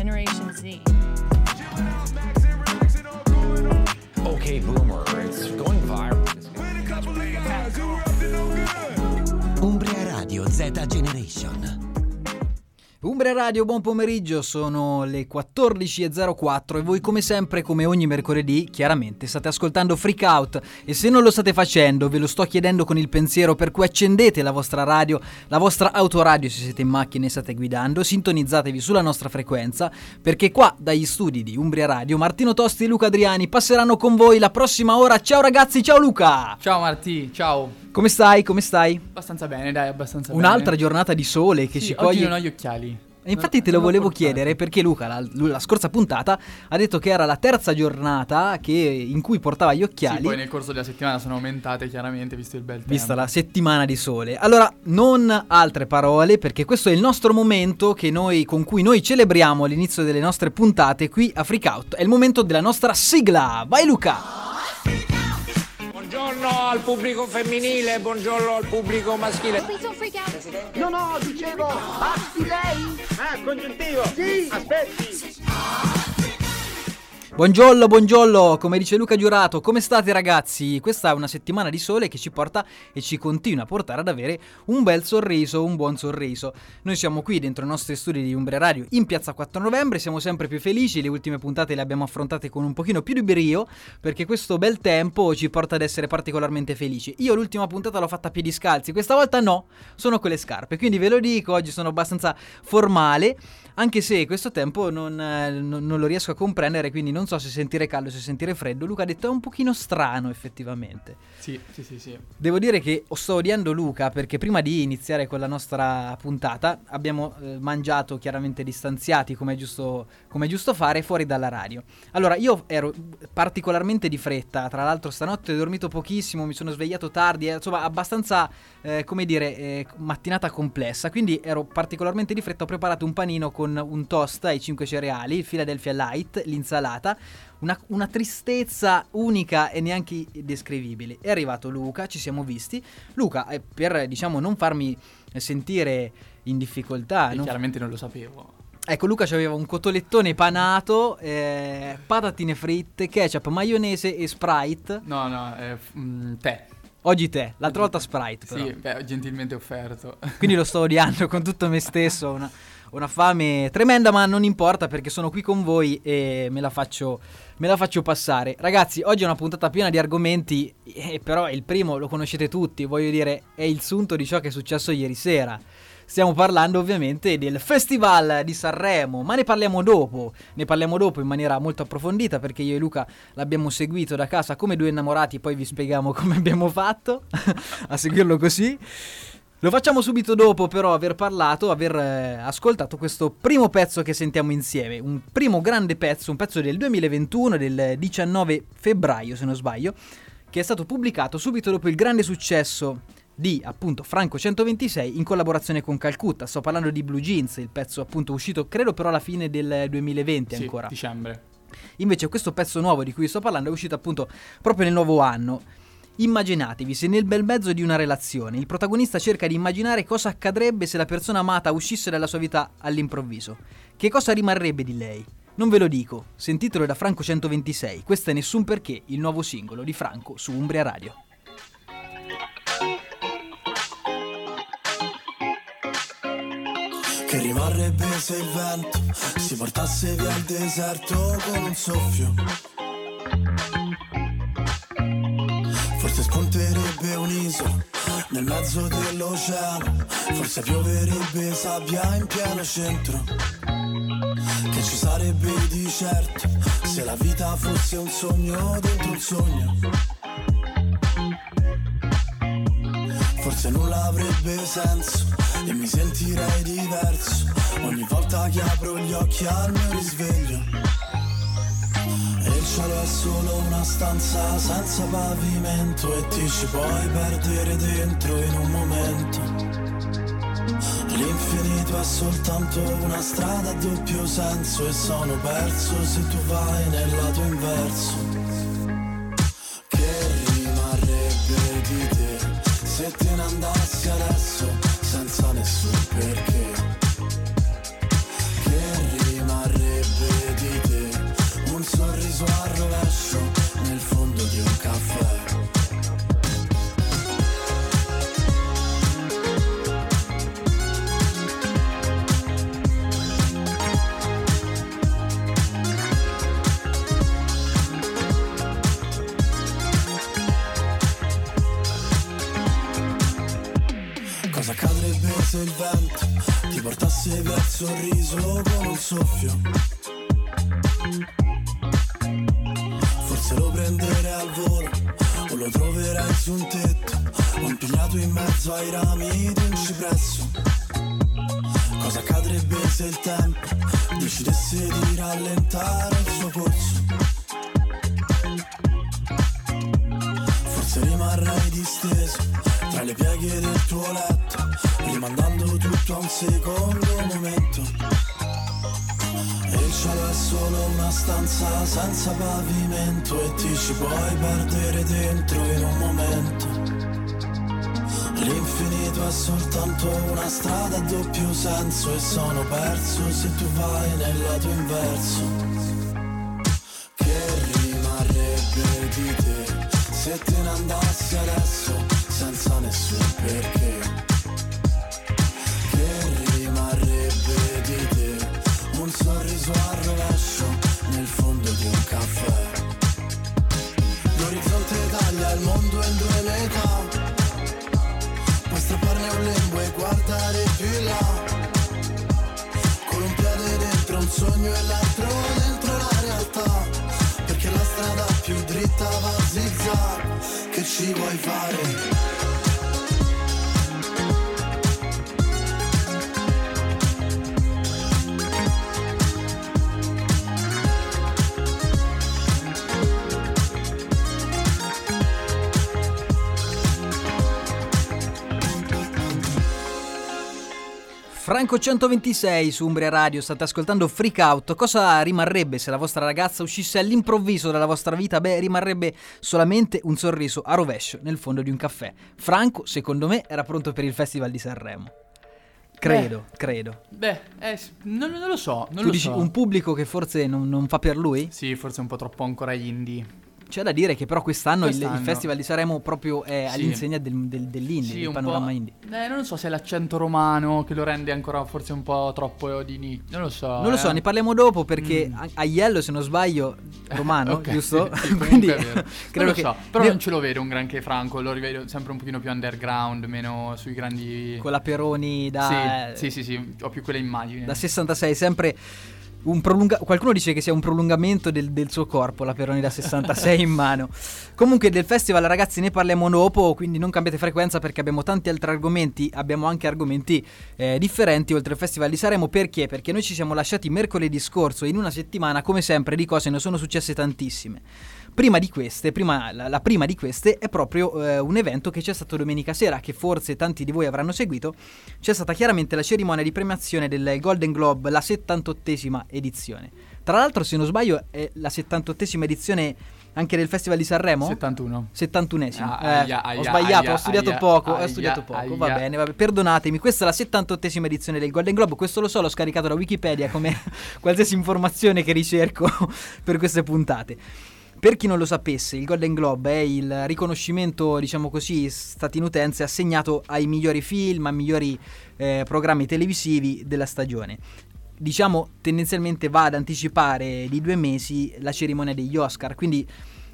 Generation Z. Okay, boomer, it's going viral. Umbria Radio Z Generation. Umbria Radio, buon pomeriggio, sono le 14.04 e voi come sempre, come ogni mercoledì, chiaramente state ascoltando Freak Out e se non lo state facendo ve lo sto chiedendo con il pensiero per cui accendete la vostra radio, la vostra autoradio se siete in macchina e state guidando, sintonizzatevi sulla nostra frequenza perché qua dagli studi di Umbria Radio Martino Tosti e Luca Adriani passeranno con voi la prossima ora. Ciao ragazzi, ciao Luca! Ciao Marti, ciao. Come stai? Come stai? Abbastanza bene, dai, abbastanza Un'altra bene. giornata di sole che Sì, ci oggi coglie... non ho gli occhiali. E infatti te lo volevo chiedere perché Luca la, la scorsa puntata ha detto che era la terza giornata che- in cui portava gli Sì, occhiali, poi nel corso della settimana sono aumentate chiaramente visto il bel tempo. vista la settimana di sole. Allora, non altre parole perché questo è il nostro momento che noi, con cui noi celebriamo l'inizio delle nostre puntate qui a Freak Out. È il momento della nostra sigla. Vai Luca! Buongiorno al pubblico femminile, buongiorno al pubblico maschile. No, no, dicevo, basti lei? Ah, congiuntivo. Sì. Aspetti. Buongiorno, buongiorno, come dice Luca Giurato, come state ragazzi? Questa è una settimana di sole che ci porta e ci continua a portare ad avere un bel sorriso, un buon sorriso. Noi siamo qui dentro i nostri studi di Umbria Radio in piazza 4 novembre, siamo sempre più felici, le ultime puntate le abbiamo affrontate con un pochino più di brio perché questo bel tempo ci porta ad essere particolarmente felici. Io l'ultima puntata l'ho fatta a piedi scalzi, questa volta no, sono con le scarpe, quindi ve lo dico, oggi sono abbastanza formale. Anche se questo tempo non, eh, non- non lo riesco a comprendere, quindi non so se sentire caldo, se sentire freddo. Luca ha detto è un pochino strano effettivamente. Sì, sì, sì, sì. Devo dire che sto odiando Luca perché prima di iniziare con la nostra puntata abbiamo eh, mangiato chiaramente distanziati come è, giusto, come è giusto fare fuori dalla radio. Allora io ero particolarmente di fretta, tra l'altro stanotte ho dormito pochissimo, mi sono svegliato tardi, eh, insomma abbastanza eh, come dire eh, mattinata complessa, quindi ero particolarmente di fretta, ho preparato un panino con un toast ai 5 cereali, il Philadelphia Light, l'insalata, una, una tristezza unica e neanche descrivibile. È arrivato Luca, ci siamo visti. Luca, eh, per diciamo non farmi sentire in difficoltà, non- chiaramente non lo sapevo. ecco Luca aveva un cotolettone panato, eh, patatine fritte, ketchup, maionese e Sprite. No, no, eh, f- mm, tè. Oggi te, l'altra volta Sprite però. Sì, beh, gentilmente offerto. Quindi lo sto odiando con tutto me stesso. Una, una fame tremenda, ma non importa perché sono qui con voi e me la faccio, me la faccio passare. Ragazzi, oggi è una puntata piena di argomenti, eh, però il primo lo conoscete tutti. Voglio dire, è il sunto di ciò che è successo ieri sera. Stiamo parlando ovviamente del Festival di Sanremo, ma ne parliamo dopo, ne parliamo dopo in maniera molto approfondita perché io e Luca l'abbiamo seguito da casa come due innamorati, poi vi spieghiamo come abbiamo fatto a seguirlo così. Lo facciamo subito dopo però aver parlato, aver eh, ascoltato questo primo pezzo che sentiamo insieme, un primo grande pezzo, un pezzo del 2021, del 19 febbraio se non sbaglio, che è stato pubblicato subito dopo il grande successo di appunto Franco 126 in collaborazione con Calcutta. Sto parlando di Blue Jeans, il pezzo appunto uscito credo però alla fine del 2020 Sì, ancora. dicembre. Invece questo pezzo nuovo di cui sto parlando è uscito appunto proprio nel nuovo anno. Immaginatevi se nel bel mezzo di una relazione il protagonista cerca di immaginare cosa accadrebbe se la persona amata uscisse dalla sua vita all'improvviso. Che cosa rimarrebbe di lei? Non ve lo dico, sentitelo da Franco 126, questo è Nessun Perché, il nuovo singolo di Franco su Umbria Radio. Che rimarrebbe se il vento si portasse via il deserto con un soffio. Forse spunterebbe un'isola nel mezzo dell'oceano. Forse pioverebbe sabbia in pieno centro. Che ci sarebbe di certo se la vita fosse un sogno dentro un sogno. Forse nulla avrebbe senso e mi sentirei diverso ogni volta che apro gli occhi al mio risveglio. Il cielo è solo una stanza senza pavimento e ti ci puoi perdere dentro in un momento. L'infinito è soltanto una strada a doppio senso e sono perso se tu vai nel lato inverso. Che rimarrebbe di te se te ne andassi adesso senza nessun perché? Soffio. Forse lo prenderai al volo o lo troverai su un tetto, o impigliato in mezzo ai rami di un cipresso. Cosa accadrebbe se il tempo decidesse di rallentare il suo corso? Pavimento e ti ci puoi perdere dentro in un momento. L'infinito è soltanto una strada a doppio senso e sono perso se tu vai nel lato inverso. Franco 126 su Umbria Radio, state ascoltando Freak Out. Cosa rimarrebbe se la vostra ragazza uscisse all'improvviso dalla vostra vita? Beh, rimarrebbe solamente un sorriso a rovescio nel fondo di un caffè. Franco, secondo me, era pronto per il Festival di Sanremo. Credo, credo. Beh, eh, non, non lo so, non tu lo dici so. un pubblico che forse non, non fa per lui? Sì, forse un po' troppo ancora indie. C'è da dire che però quest'anno, il- Il, Quest'anno. Festival di Sanremo proprio è Sì. all'insegna del, del- dell'indie, Sì, del panorama indie. Eh, non lo so se è l'accento romano che lo rende ancora forse un po' troppo di ni- Non lo so. Non lo so, eh. ne parliamo dopo perché Mm. a- Aiello, se non sbaglio, romano, Ok, giusto? sì, sì, Quindi credo non lo che so, però ne- non ce lo vedo un granché Franco, lo rivedo sempre un pochino più underground, meno sui grandi... con la Peroni da, Sì, sì, sì, sì, ho più quelle immagini. da 66, sempre prolunga- qualcuno dice che sia un prolungamento del, del suo corpo, la Peroni da 66 in mano. Comunque del festival ragazzi ne parliamo dopo, quindi non cambiate frequenza perché abbiamo tanti altri argomenti, abbiamo anche argomenti eh, differenti oltre al festival di Sanremo, perché? Perché noi ci siamo lasciati mercoledì scorso in una settimana come sempre di cose ne sono successe tantissime. Prima di queste, prima- la, la prima di queste è proprio eh, un evento che c'è stato domenica sera, che forse tanti di voi avranno seguito. C'è stata chiaramente la cerimonia di premiazione del Golden Globe, la 78esima edizione. Tra l'altro, se non sbaglio, è la 78esima edizione anche del Festival di Sanremo? 71. 71esimo. Ah, Eh, aia, ho aia, sbagliato, aia, ho studiato poco, ho studiato poco. Va bene, va bene, perdonatemi. Questa è la 78esima edizione del Golden Globe. Questo lo so, l'ho scaricato da Wikipedia come qualsiasi informazione che ricerco per queste puntate. Per chi non lo sapesse, il Golden Globe è il riconoscimento, diciamo così, statunitense assegnato ai migliori film, ai migliori eh, programmi televisivi della stagione. Diciamo, tendenzialmente va ad anticipare di due mesi la cerimonia degli Oscar, quindi,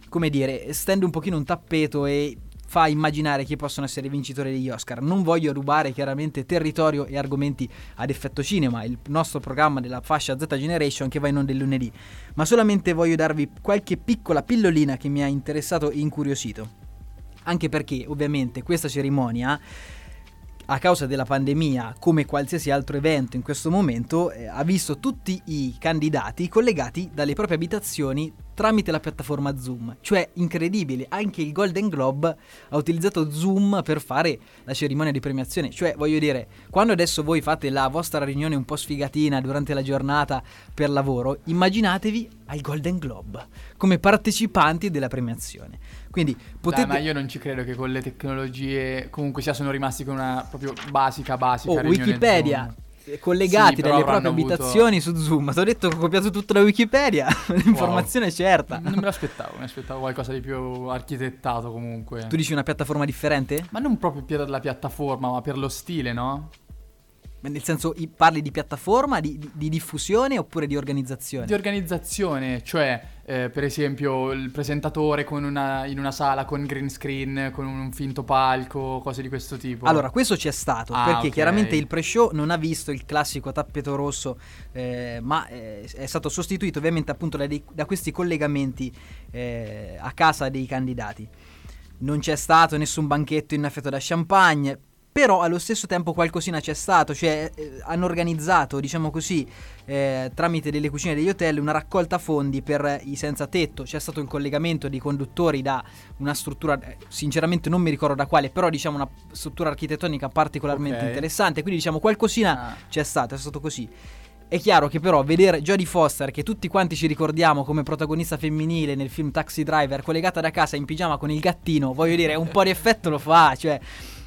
come dire, stende un pochino un tappeto e fa immaginare chi possono essere i vincitori degli Oscar. Non voglio rubare chiaramente territorio e argomenti ad effetto cinema, il nostro programma della fascia Z Generation che va in onda il lunedì, ma solamente voglio darvi qualche piccola pillolina che mi ha interessato e incuriosito. Anche perché ovviamente questa cerimonia a causa della pandemia, come qualsiasi altro evento in questo momento, eh, ha visto tutti i candidati collegati dalle proprie abitazioni tramite la piattaforma Zoom. Cioè, incredibile, anche il Golden Globe ha utilizzato Zoom per fare la cerimonia di premiazione. Cioè, voglio dire, quando adesso voi fate la vostra riunione un po' sfigatina durante la giornata per lavoro, immaginatevi al Golden Globe come partecipanti della premiazione. Quindi potete... Dai, ma io non ci credo che con le tecnologie comunque sia sono rimasti con una proprio basica, basica Oh, Wikipedia. Collegati Sì, dalle proprie avranno avuto- abitazioni su Zoom. Ti ho detto che ho copiato tutto da Wikipedia. L'informazione è certa. Non me l'aspettavo, mi aspettavo qualcosa di più architettato comunque. Tu dici una piattaforma differente? Ma non proprio per la piattaforma, ma per lo stile, no? Nel senso, parli di piattaforma, di, di- di diffusione oppure di organizzazione? Di organizzazione, cioè eh, per esempio il presentatore con una- in una sala con green screen, con un finto palco, cose di questo tipo. Allora, questo c'è stato, Ah, perché ok. chiaramente il pre-show non ha visto il classico tappeto rosso, eh, ma eh, è stato sostituito ovviamente appunto da, dei- da questi collegamenti eh, a casa dei candidati. Non c'è stato nessun banchetto innaffiato da champagne, però allo stesso tempo qualcosina c'è stato, cioè eh, hanno organizzato, diciamo così, eh, tramite delle cucine degli hotel una raccolta fondi per i senza tetto, c'è stato il collegamento di conduttori da una struttura, eh, sinceramente non mi ricordo da quale, però diciamo una struttura architettonica particolarmente Ok. interessante, quindi diciamo qualcosina Ah. c'è stato, è stato così. È chiaro che però vedere Jodie Foster, che tutti quanti ci ricordiamo come protagonista femminile nel film Taxi Driver, collegata da casa in pigiama con il gattino, voglio dire, un po' di effetto lo fa, cioè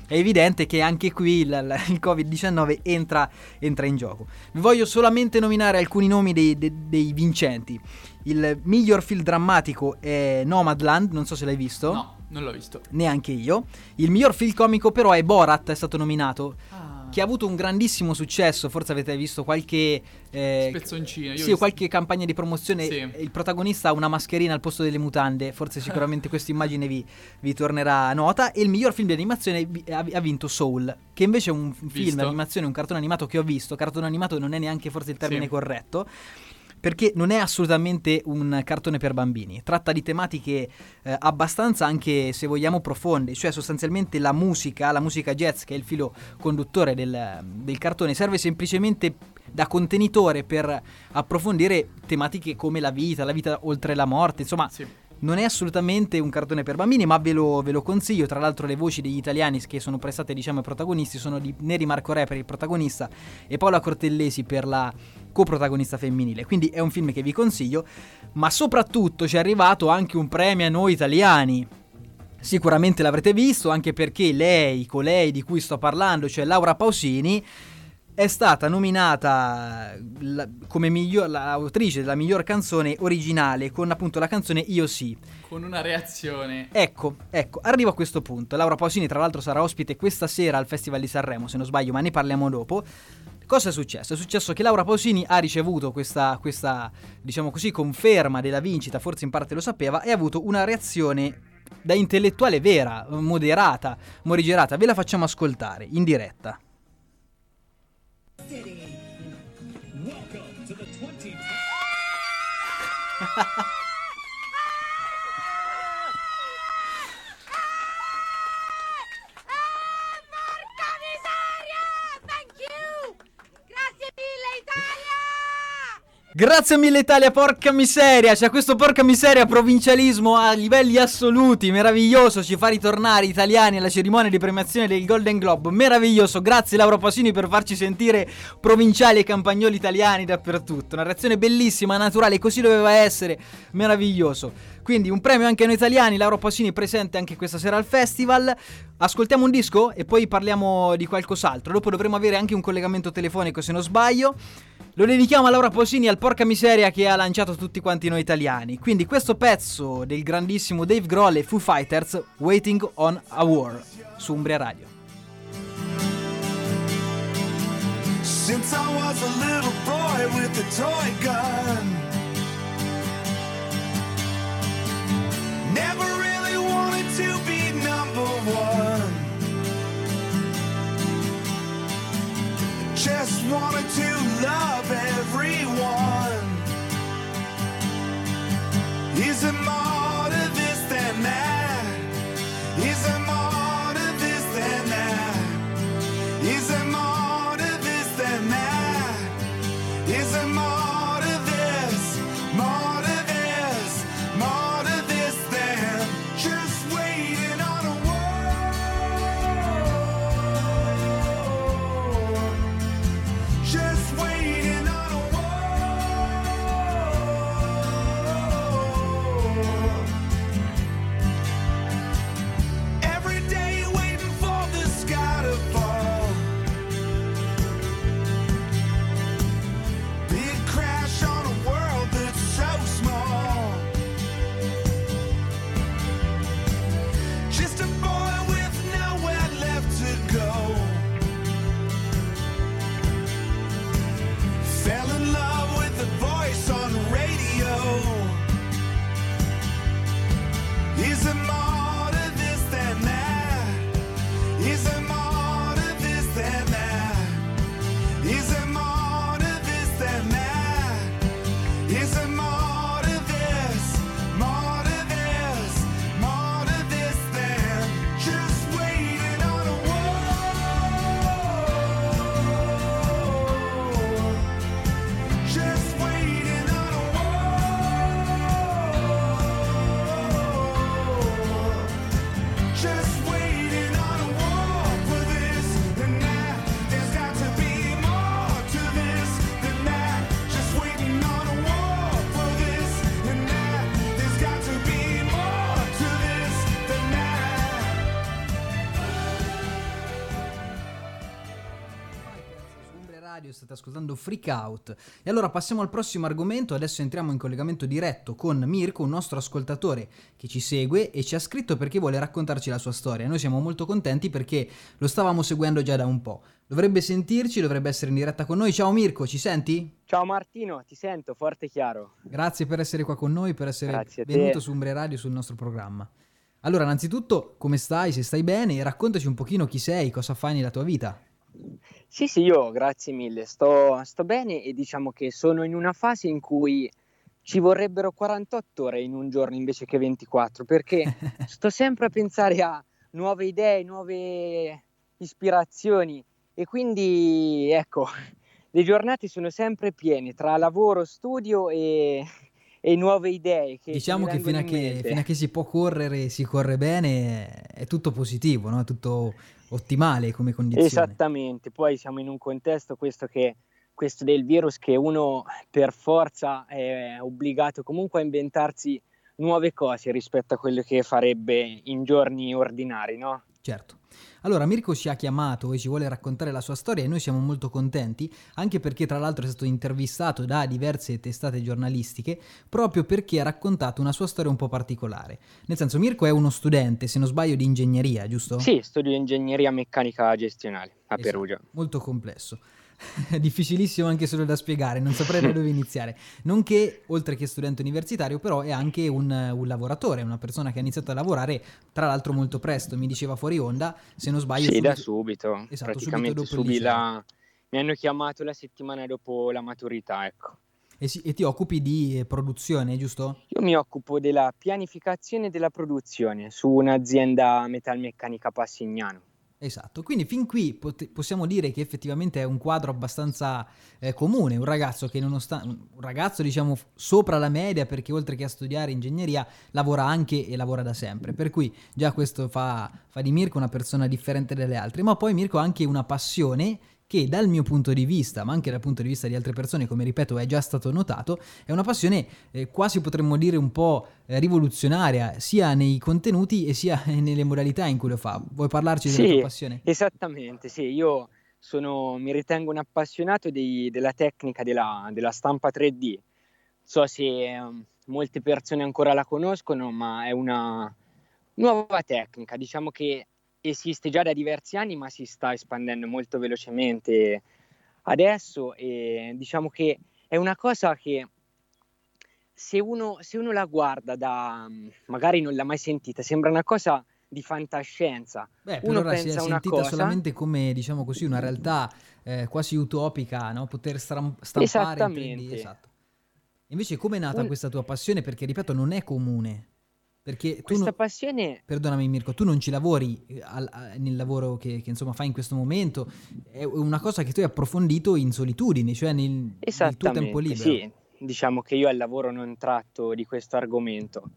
è evidente che anche qui il, il Covid-19 entra, entra in gioco. Vi voglio solamente nominare alcuni nomi dei, dei- dei vincenti. Il miglior film drammatico è Nomadland, non so se l'hai visto. No, non l'ho visto. Neanche io. Il miglior film comico però è Borat, è stato nominato. Ah. Che ha avuto un grandissimo successo, forse avete visto qualche... eh, Spezzoncino. sì, qualche campagna di promozione. Sì. Il protagonista ha una mascherina al posto delle mutande. Forse sicuramente questa immagine vi, vi tornerà nota. E il miglior film di animazione ha, vinto Soul, che invece è un film Visto. di animazione, un cartone animato che ho visto. Cartone animato non è neanche forse il termine Sì. corretto. Perché non è assolutamente un cartone per bambini, tratta di tematiche eh, abbastanza anche se vogliamo profonde, cioè sostanzialmente la musica, la musica jazz che è il filo conduttore del, del cartone serve semplicemente da contenitore per approfondire tematiche come la vita, la vita oltre la morte, insomma Sì. Non è assolutamente un cartone per bambini, ma ve lo, ve lo consiglio. Tra l'altro, le voci degli italiani che sono prestate, diciamo, ai protagonisti sono di Neri Marco Re per il protagonista e Paola Cortellesi per la coprotagonista femminile. Quindi è un film che vi consiglio, ma soprattutto ci è arrivato anche un premio a noi italiani. Sicuramente l'avrete visto, anche perché lei, colei di cui sto parlando, cioè Laura Pausini, è stata nominata la- come miglior, l'autrice della miglior canzone originale con appunto la canzone Io sì. Con una reazione. Ecco, ecco, arrivo a questo punto. Laura Pausini, tra l'altro, sarà ospite questa sera al Festival di Sanremo, se non sbaglio, ma ne parliamo dopo. Cosa è successo? È successo che Laura Pausini ha ricevuto questa, questa, diciamo così, conferma della vincita, forse in parte lo sapeva, e ha avuto una reazione da intellettuale vera, moderata, morigerata. Ve la facciamo ascoltare in diretta. City. Welcome to the 20. 20- Grazie mille Italia, porca miseria, c'è questo porca miseria provincialismo a livelli assoluti, meraviglioso, ci fa ritornare italiani alla cerimonia di premiazione del Golden Globe, meraviglioso, grazie Laura Pasini per farci sentire provinciali e campagnoli italiani dappertutto, una reazione bellissima, naturale, così doveva essere, meraviglioso. Quindi un premio anche a noi italiani, Laura Pasini presente anche questa sera al festival. Ascoltiamo un disco e poi parliamo di qualcos'altro. Dopo dovremo avere anche un collegamento telefonico se non sbaglio. Lo dedichiamo a Laura Pausini al porca miseria che ha lanciato tutti quanti noi italiani. Quindi questo pezzo del grandissimo Dave Grohl e Foo Fighters, Waiting on a War, su Umbria Radio. Since I was a little boy with a toy gun. Never really wanted to be Just wanted to love everyone. Is it more state ascoltando Freak Out. E allora passiamo al prossimo argomento, adesso entriamo in collegamento diretto con Mirko, un nostro ascoltatore che ci segue e ci ha scritto perché vuole raccontarci la sua storia. Noi siamo molto contenti perché lo stavamo seguendo già da un po'. Dovrebbe sentirci, dovrebbe essere in diretta con noi. Ciao Mirko, ci senti? Ciao Martino, ti sento forte e chiaro. Grazie per essere qua con noi, per essere venuto su Umbre Radio sul nostro programma. Allora, innanzitutto, come stai? Se stai bene, raccontaci un pochino chi sei, cosa fai nella tua vita. Sì, sì, io grazie mille, sto, sto bene e diciamo che sono in una fase in cui ci vorrebbero 48 ore in un giorno invece che 24, perché sto sempre a pensare a nuove idee, nuove ispirazioni e quindi ecco, le giornate sono sempre piene tra lavoro, studio e, e nuove idee. Che diciamo che fino a che, fino a che si può correre, si corre bene, è tutto positivo, no? È tutto ottimale come condizione. Esattamente, poi siamo in un contesto questo che questo del virus che uno per forza è obbligato comunque a inventarsi nuove cose rispetto a quello che farebbe in giorni ordinari, no? Certo. Allora, Mirko ci ha chiamato e ci vuole raccontare la sua storia e noi siamo molto contenti, anche perché tra l'altro è stato intervistato da diverse testate giornalistiche, proprio perché ha raccontato una sua storia un po' particolare. Nel senso, Mirko è uno studente, se non sbaglio, di ingegneria, giusto? Sì, studio ingegneria meccanica gestionale a Esatto, Perugia. Molto complesso. È difficilissimo anche solo da spiegare, non saprei da dove iniziare. Nonché, oltre che studente universitario, però è anche un, un lavoratore, una persona che ha iniziato a lavorare, tra l'altro molto presto, mi diceva fuori onda, se non sbaglio... Sì, da subito- subito, Esatto, praticamente subito la... mi hanno chiamato la settimana dopo la maturità, ecco. E, si- e ti occupi di eh, produzione, giusto? Io mi occupo della pianificazione della produzione su un'azienda metalmeccanica Passignano. Esatto, quindi fin qui pot- possiamo dire che effettivamente è un quadro abbastanza eh, comune, un ragazzo che nonostante un ragazzo diciamo sopra la media perché oltre che a studiare ingegneria lavora anche e lavora da sempre, per cui già questo fa, fa di Mirko una persona differente dalle altre, ma poi Mirko ha anche una passione che dal mio punto di vista, ma anche dal punto di vista di altre persone, come ripeto è già stato notato, è una passione eh, quasi potremmo dire un po' eh, rivoluzionaria, sia nei contenuti e sia nelle modalità in cui lo fa. Vuoi parlarci della Sì, tua passione? Esattamente, sì, io sono, mi ritengo un appassionato dei- della tecnica della, della stampa 3D. So se ehm, molte persone ancora la conoscono, ma è una nuova tecnica, diciamo che esiste già da diversi anni, ma si sta espandendo molto velocemente adesso e diciamo che è una cosa che se uno, se uno la guarda da magari non l'ha mai sentita, sembra una cosa di fantascienza. Beh, per uno ora si è pensa sentita cosa solamente come, diciamo così, una realtà eh, quasi utopica, no? Poter stram- stampare in 3D, Esattamente. esatto. Invece come è nata Un- questa tua passione? Perché, ripeto, non è comune. Perché tu, Questa non- passione perdonami Mirko, tu non ci lavori eh, al- a- nel lavoro che, che, insomma fai in questo momento, è una cosa che tu hai approfondito in solitudine, cioè nel, nel tuo tempo libero. sì, diciamo che io al lavoro non tratto di questo argomento.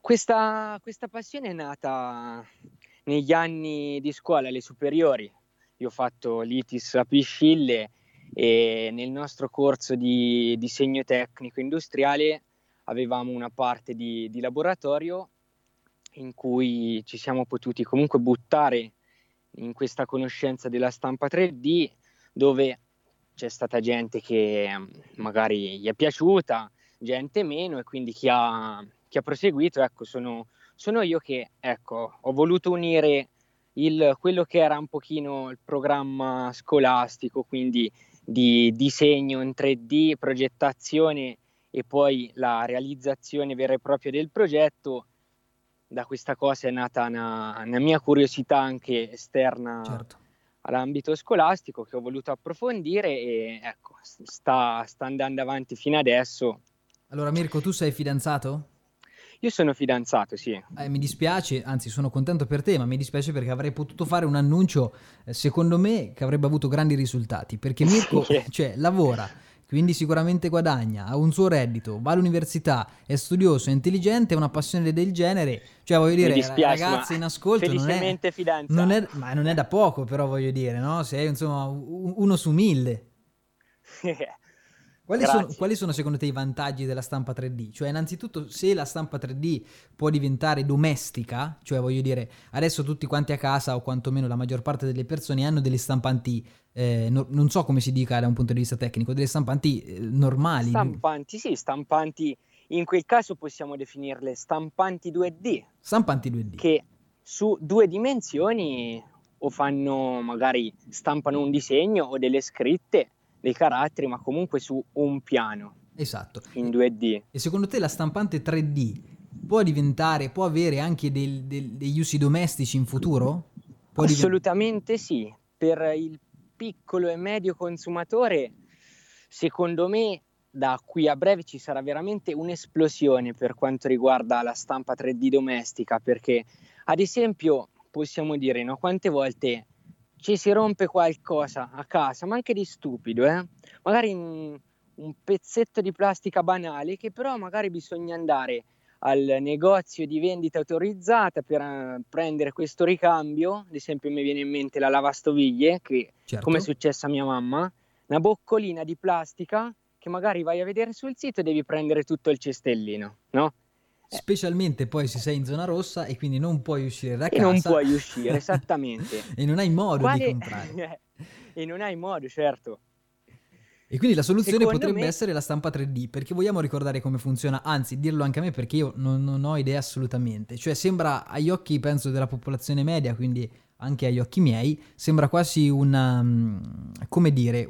Questa, questa passione è nata negli anni di scuola, alle superiori. Io ho fatto l'ITIS a Piscille e nel nostro corso di disegno tecnico industriale avevamo una parte di, di laboratorio in cui ci siamo potuti comunque buttare in questa conoscenza della stampa 3D dove c'è stata gente che mm, magari gli è piaciuta, gente meno e quindi chi ha, chi ha proseguito, ecco, sono, sono io che ecco, ho voluto unire il- quello che era un pochino il programma scolastico, quindi di disegno in 3D, progettazione e poi la realizzazione vera e propria del progetto. Da questa cosa è nata una, una mia curiosità anche esterna Certo. all'ambito scolastico che ho voluto approfondire e ecco, sta, sta andando avanti fino adesso. Allora Mirko, tu sei fidanzato? Io sono fidanzato, sì. Eh, mi dispiace, anzi sono contento per te, ma mi dispiace perché avrei potuto fare un annuncio, eh, secondo me, che avrebbe avuto grandi risultati, perché Mirko cioè, lavora, quindi sicuramente guadagna, ha un suo reddito, va all'università, è studioso, è intelligente, ha una passione del genere, cioè voglio dire, dispiace, ragazzi in ascolto non è, non è- ma non è da poco però voglio dire, no? Sei insomma uno su mille. Quali sono, quali sono secondo te i vantaggi della stampa 3D? Cioè, innanzitutto, se la stampa 3D può diventare domestica, cioè voglio dire, adesso tutti quanti a casa, o quantomeno la maggior parte delle persone, hanno delle stampanti, eh, no- non so come si dica da un punto di vista tecnico, delle stampanti eh, normali. Stampanti, sì, stampanti, in quel caso possiamo definirle stampanti 2D, Stampanti 2D. che su due dimensioni o fanno magari stampano un disegno o delle scritte, dei caratteri, ma comunque su un piano Esatto. in 2D. E secondo te la stampante 3D può diventare, può avere anche del- del- degli usi domestici in futuro? Può Assolutamente sì, per il piccolo e medio consumatore, secondo me da qui a breve ci sarà veramente un'esplosione per quanto riguarda la stampa 3D domestica, perché ad esempio possiamo dire, no, quante volte ci si rompe qualcosa a casa, ma anche di stupido, eh? magari un, un pezzetto di plastica banale che però magari bisogna andare al negozio di vendita autorizzata per eh, prendere questo ricambio, ad esempio mi viene in mente la lavastoviglie, che Certo. come è successo a mia mamma, una boccolina di plastica che magari vai a vedere sul sito e devi prendere tutto il cestellino, no? Specialmente poi se sei in zona rossa e quindi non puoi uscire da E casa non puoi uscire, esattamente. e non hai modo di Quale- comprare. e non hai modo, certo. E quindi la soluzione Secondo potrebbe me- essere la stampa 3D, perché vogliamo ricordare come funziona, anzi dirlo anche a me perché io non, non ho idea assolutamente. Cioè sembra agli occhi, penso, della popolazione media, quindi anche agli occhi miei, sembra quasi una, mm, come dire,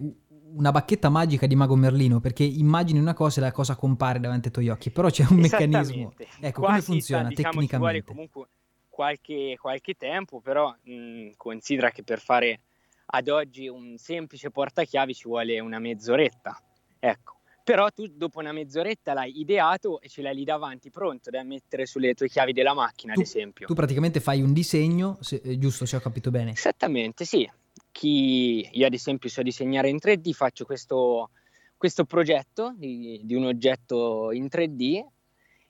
una bacchetta magica di Mago Merlino, perché immagini una cosa e la cosa compare davanti ai tuoi occhi, però c'è un meccanismo. Ecco, Qua come si sta- funziona diciamo, Ci vuole tecnicamente? comunque qualche, qualche tempo, però mh, considera che per fare ad oggi un semplice portachiavi ci vuole una mezz'oretta. Ecco. Però tu dopo una mezz'oretta l'hai ideato e ce l'hai lì davanti pronto da mettere sulle tue chiavi della macchina, Tu- ad esempio. Tu praticamente fai un disegno, se- eh, giusto se ho capito bene. Esattamente, sì. Chi, io ad esempio so disegnare in 3D, faccio questo, questo progetto di, di un oggetto in 3D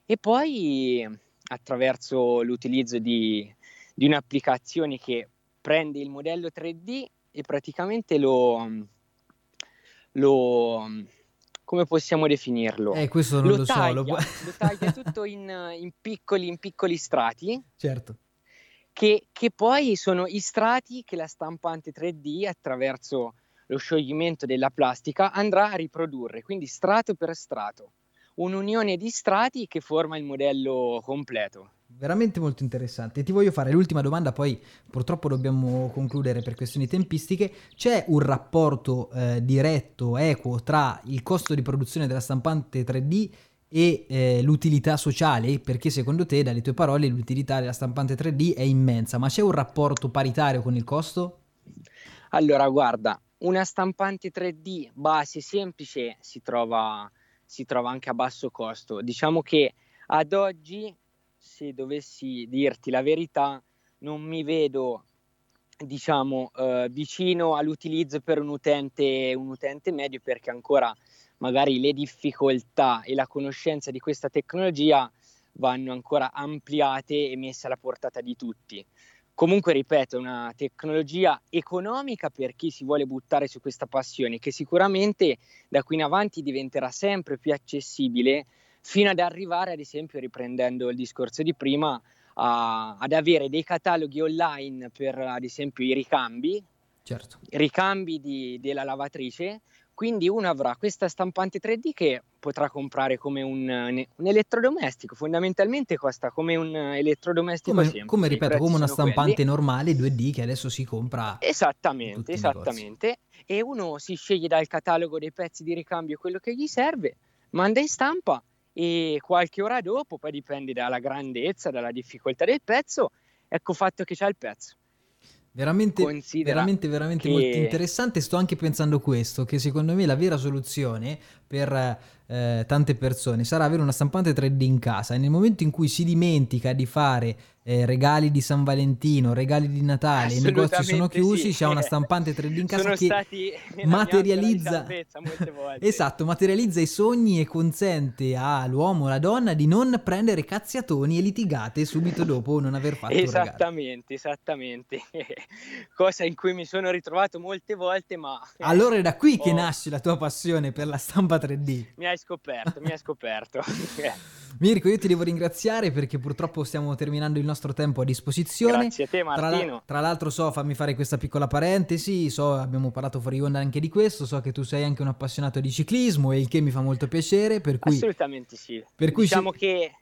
e poi attraverso l'utilizzo di, di un'applicazione che prende il modello 3D e praticamente lo, lo come possiamo definirlo? Eh, questo non lo, lo so. taglia, lo può- lo taglia tutto in, in piccoli, in piccoli strati certo. Che, che poi sono i strati che la stampante 3D attraverso lo scioglimento della plastica andrà a riprodurre, quindi strato per strato, un'unione di strati che forma il modello completo. Veramente molto interessante. Ti voglio fare l'ultima domanda, poi purtroppo dobbiamo concludere per questioni tempistiche. C'è un rapporto eh, diretto, equo, tra il costo di produzione della stampante 3D e eh, l'utilità sociale? Perché secondo te, dalle tue parole, l'utilità della stampante 3D è immensa, ma c'è un rapporto paritario con il costo? Allora, guarda, una stampante 3D base semplice si trova, si trova anche a basso costo. Diciamo che ad oggi, se dovessi dirti la verità, non mi vedo diciamo eh, vicino all'utilizzo per un utente, un utente medio perché ancora magari le difficoltà e la conoscenza di questa tecnologia vanno ancora ampliate e messe alla portata di tutti. Comunque, ripeto, è una tecnologia economica per chi si vuole buttare su questa passione, che sicuramente da qui in avanti diventerà sempre più accessibile, fino ad arrivare, ad esempio, riprendendo il discorso di prima, a- ad avere dei cataloghi online per, ad esempio, i ricambi, Certo. ricambi di- della lavatrice. Quindi uno avrà questa stampante 3D che potrà comprare come un, un elettrodomestico, fondamentalmente costa come un elettrodomestico Come, semplice. come, ripeto, come una sono quelli. stampante normale 2D che adesso si compra. Esattamente, esattamente. E uno si sceglie dal catalogo dei pezzi di ricambio quello che gli serve, manda in stampa e qualche ora dopo, poi dipende dalla grandezza, dalla difficoltà del pezzo, ecco fatto che c'ha il pezzo. Veramente, Considera veramente, veramente che- molto interessante. Sto anche pensando questo, che secondo me la vera soluzione per eh, tante persone sarà avere una stampante 3D in casa e nel momento in cui si dimentica di fare eh, regali di San Valentino, regali di Natale, i negozi sono chiusi, sì. c'è una stampante 3D in casa Sono che materializza. Esatto, materializza i sogni e consente all'uomo o alla donna di non prendere cazziatoni e litigate subito dopo non aver fatto. Esattamente, esattamente. Cosa in cui mi sono ritrovato molte volte, ma Allora è da qui che Oh. nasce la tua passione per la stampa 3D. Mi hai scoperto, mi hai scoperto. Mirko, io ti devo ringraziare perché purtroppo stiamo terminando il nostro tempo a disposizione. Grazie a te Tra, Martino. tra l'altro so, fammi fare questa piccola parentesi, so, abbiamo parlato fuori onda anche di questo, so che tu sei anche un appassionato di ciclismo e il che mi fa molto piacere, per cui... Assolutamente sì. per cui diciamo ci- che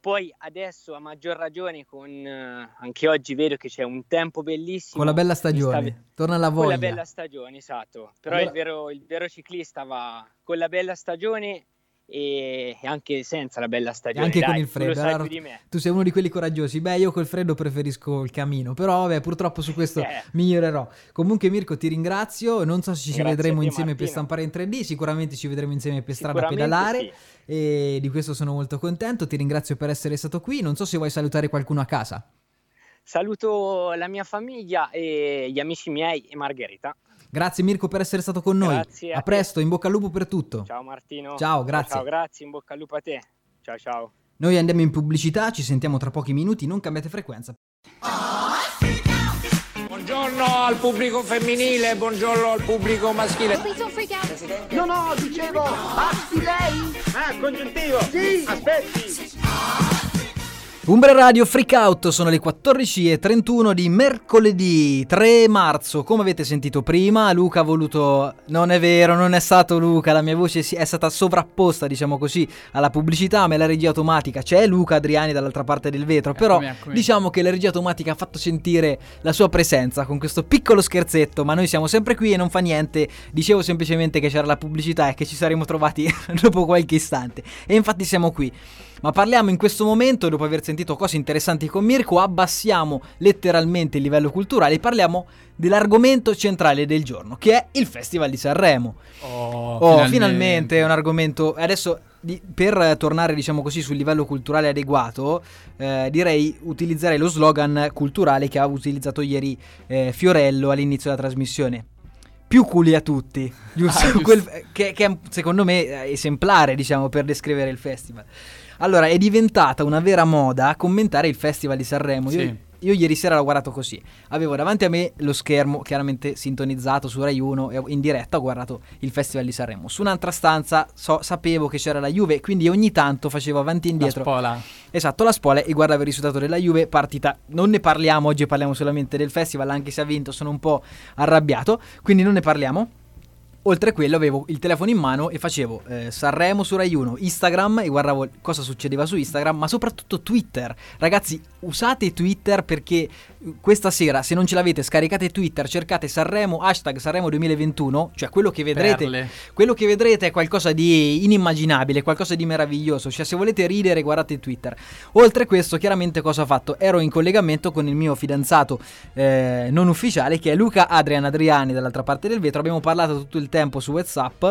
poi adesso a maggior ragione con eh, anche oggi vedo che c'è un tempo bellissimo. Con la bella Mi sta- stagione, torna la Con voglia. la bella stagione, esatto. Però Allora- il, vero, il vero ciclista va con la bella stagione e anche senza la bella stagione. anche dai, con il freddo. allora tu sei uno di quelli coraggiosi. Beh, io col freddo preferisco il camino. Però, vabbè, purtroppo su questo Eh. migliorerò. Comunque, Mirko, ti ringrazio. Non so se ci Grazie vedremo insieme per Martino. stampare in 3D. Sicuramente ci vedremo insieme per strada a pedalare. sì. E di questo sono molto contento. Ti ringrazio per essere stato qui. Non so se vuoi salutare qualcuno a casa. Saluto la mia famiglia e gli amici miei e Margherita. Grazie, Mirko, per essere stato con noi. Grazie a a te. presto, in bocca al lupo per tutto. Ciao Martino. Ciao, grazie. Ciao, grazie, in bocca al lupo a te. Ciao ciao. Noi andiamo in pubblicità. Ci sentiamo tra pochi minuti. Non cambiate frequenza. Buongiorno al pubblico femminile, buongiorno al pubblico maschile. No, no, dicevo, basti lei? Ah, congiuntivo. Sì. Aspetti. Umbra Radio Freak Out sono le 14.31 di mercoledì 3 marzo. Come avete sentito prima, Luca ha voluto. Non è vero, non è stato Luca. La mia voce è stata sovrapposta, diciamo così, alla pubblicità. Ma la regia automatica c'è Luca Adriani dall'altra parte del vetro. Però Eccomi, eccomi. diciamo che la regia automatica ha fatto sentire la sua presenza con questo piccolo scherzetto. Ma noi siamo sempre qui e non fa niente. Dicevo semplicemente che c'era la pubblicità e che ci saremmo trovati dopo qualche istante. E infatti siamo qui. Ma parliamo in questo momento, dopo aver sentito cose interessanti con Mirko, abbassiamo letteralmente il livello culturale e parliamo dell'argomento centrale del giorno, che è il Festival di Sanremo. Oh, Oh, finalmente, è un argomento. Adesso, di- per tornare, diciamo così, sul livello culturale adeguato, eh, direi utilizzerei lo slogan culturale che ha utilizzato ieri eh, Fiorello all'inizio della trasmissione. Più culi a tutti, giusto? Ah, giusto. Quel- che, che è secondo me eh, esemplare, diciamo, per descrivere il festival. Allora, è diventata una vera moda commentare il Festival di Sanremo. Io, Sì. io ieri sera l'ho guardato così. Avevo davanti a me lo schermo chiaramente sintonizzato su Rai 1 e in diretta ho guardato il Festival di Sanremo. Su un'altra stanza so- sapevo che c'era la Juve, quindi ogni tanto facevo avanti e La indietro. spola. Esatto, la spola e guardavo il risultato della Juve, partita. Non ne parliamo oggi, parliamo solamente del festival, anche se ha vinto sono un po' arrabbiato, quindi non ne parliamo. Oltre a quello avevo il telefono in mano e facevo eh, Sanremo su Rai 1, Instagram e guardavo cosa succedeva su Instagram, ma soprattutto Twitter. Ragazzi, usate Twitter perché eh, questa sera, se non ce l'avete, scaricate Twitter, cercate Sanremo, hashtag Sanremo 2021, cioè quello che vedrete Perle. quello che vedrete è qualcosa di inimmaginabile, qualcosa di meraviglioso. Cioè, se volete ridere, guardate Twitter. Oltre a questo, chiaramente, cosa ho fatto? Ero in collegamento con il mio fidanzato eh, non ufficiale, che è Luca Adrian Adriani, dall'altra parte del vetro. Abbiamo parlato tutto il tempo su WhatsApp.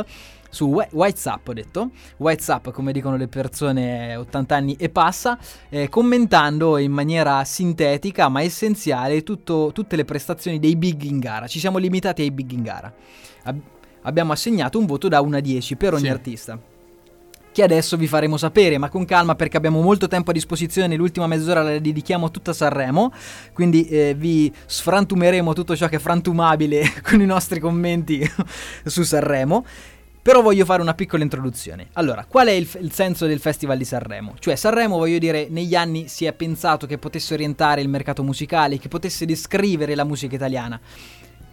Su Wha- WhatsApp ho detto, WhatsApp come dicono le persone 80 anni e passa, eh, commentando in maniera sintetica ma essenziale tutto- tutte le prestazioni dei big in gara. Ci siamo limitati ai big in gara. Ab- abbiamo assegnato un voto da 1 a 10 per ogni Sì. artista. Che adesso vi faremo sapere, ma con calma perché abbiamo molto tempo a disposizione. L'ultima mezz'ora la dedichiamo tutta a Sanremo. Quindi eh, vi sfrantumeremo tutto ciò che è frantumabile con i nostri commenti su Sanremo. Però voglio fare una piccola introduzione. Allora, qual è il, f- il senso del Festival di Sanremo? Cioè, Sanremo, voglio dire, negli anni si è pensato che potesse orientare il mercato musicale, che potesse descrivere la musica italiana.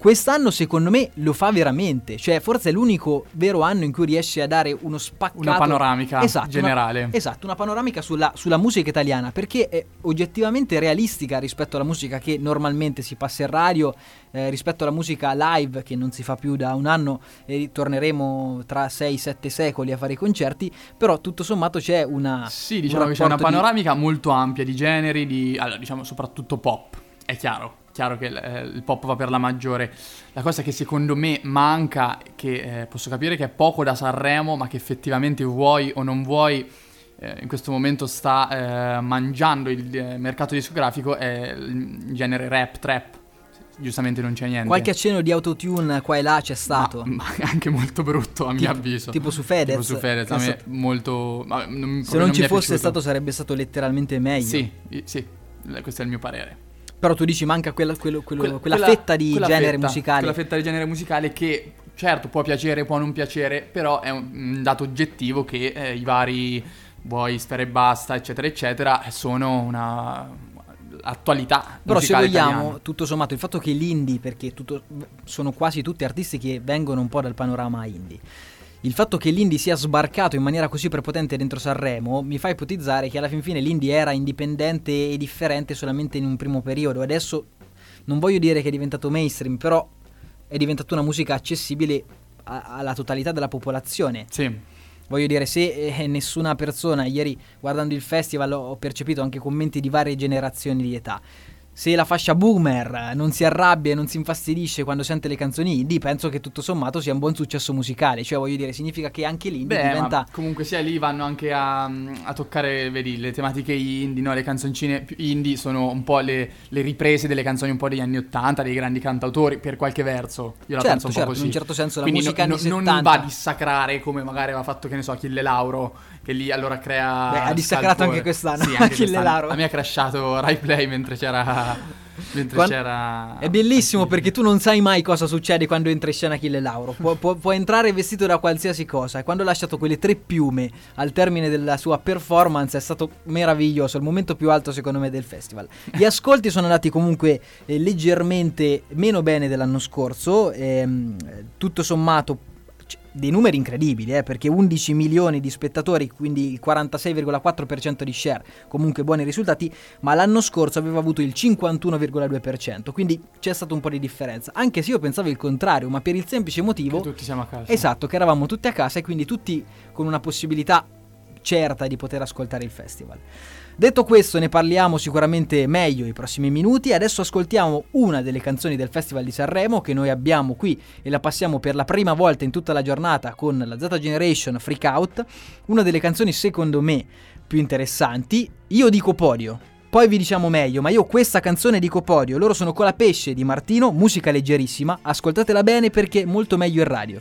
Quest'anno, secondo me, lo fa veramente. Cioè, forse è l'unico vero anno in cui riesce a dare uno spaccato. Una panoramica Esatto, generale. Una, esatto, una panoramica sulla, sulla musica italiana. Perché è oggettivamente realistica rispetto alla musica che normalmente si passa in radio, eh, rispetto alla musica live che non si fa più da un anno e torneremo tra 6-7 secoli a fare i concerti. Però, tutto sommato, c'è una. Sì, un diciamo che c'è una rapporto di- panoramica molto ampia di generi, di, allora, diciamo soprattutto pop, è chiaro, chiaro che il, eh, il pop va per la maggiore. La cosa che secondo me manca, che eh, posso capire che è poco da Sanremo, ma che effettivamente vuoi o non vuoi, eh, in questo momento sta eh, mangiando il eh, mercato discografico, è il genere rap, trap. Giustamente non c'è niente. Qualche accenno di autotune qua e là c'è stato. Ma, ma anche molto brutto a mio Tipo- avviso. tipo su Fedez, Tipo su Fedez, a me molto... non- Se non mi ci fosse piaciuto. stato sarebbe stato letteralmente meglio. Sì, sì, questo è il mio parere. Però tu dici manca quella, quello- quello- Quella- quella quella- fetta di quella genere fetta, musicale. Quella fetta di genere musicale che certo può piacere, può non piacere, però è un, dato oggettivo che eh, i vari vuoi Sfera e Basta, eccetera, eccetera, sono una attualità. Però se vogliamo, italiana. tutto sommato, il fatto che l'indie, perché tutto- sono quasi tutti artisti che vengono un po' dal panorama indie, il fatto che l'indie sia sbarcato in maniera così prepotente dentro Sanremo mi fa ipotizzare che alla fin fine l'indie era indipendente e differente solamente in un primo periodo. Adesso non voglio dire che è diventato mainstream, però è diventata una musica accessibile a- alla totalità della popolazione. Sì. Voglio dire, se eh, nessuna persona, ieri guardando il festival ho percepito anche commenti di varie generazioni di età. Se la fascia boomer non si arrabbia e non si infastidisce quando sente le canzoni indie, penso che tutto sommato sia un buon successo musicale. Cioè, voglio dire, significa che anche l'indie Beh, diventa. comunque sia lì vanno anche a, a toccare, vedi, le tematiche indie, no? Le canzoncine indie sono un po' le, le riprese delle canzoni un po' degli anni Ottanta, dei grandi cantautori, per qualche verso. Io la Certo, penso un certo, po' così. in un certo senso la Quindi musica no- anni no- non 70. va a dissacrare come magari aveva fatto, che ne so, Achille Lauro, che lì allora crea... Beh, ha dissacrato anche quest'anno, Sì, anche Achille. Lauro. A me ha crashato Rai Play mentre c'era... mentre Quan- c'era... È bellissimo perché tu non sai mai cosa succede quando entra in scena Achille Lauro. Può, può- può entrare vestito da qualsiasi cosa. E quando ha lasciato quelle tre piume al termine della sua performance è stato meraviglioso. Il momento più alto, secondo me, del festival. Gli ascolti sono andati comunque eh, leggermente meno bene dell'anno scorso. ehm, tutto sommato. Dei numeri incredibili, eh, perché 11 milioni di spettatori, quindi il 46,4% di share, comunque buoni risultati, ma l'anno scorso aveva avuto il 51,2%, quindi c'è stato un po' di differenza. Anche se io pensavo il contrario, ma per il semplice motivo... Che tutti siamo a casa. Esatto, che eravamo tutti a casa e quindi tutti con una possibilità certa di poter ascoltare il festival. Detto questo, ne parliamo sicuramente meglio i prossimi minuti. Adesso ascoltiamo una delle canzoni del Festival di Sanremo che noi abbiamo qui e la passiamo per la prima volta in tutta la giornata con la Z Generation Freak Out. Una delle canzoni secondo me più interessanti. Io dico podio. Poi vi diciamo meglio, ma io questa canzone dico podio. Loro sono con la pesce di Martino, musica leggerissima. Ascoltatela bene perché è molto meglio in radio.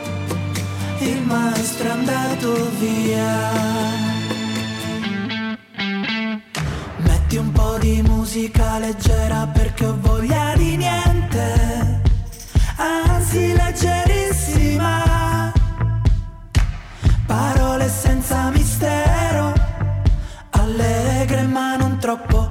il maestro è andato via. Metti un po' di musica leggera perché ho voglia di niente, anzi leggerissima. Parole senza mistero, allegre ma non troppo.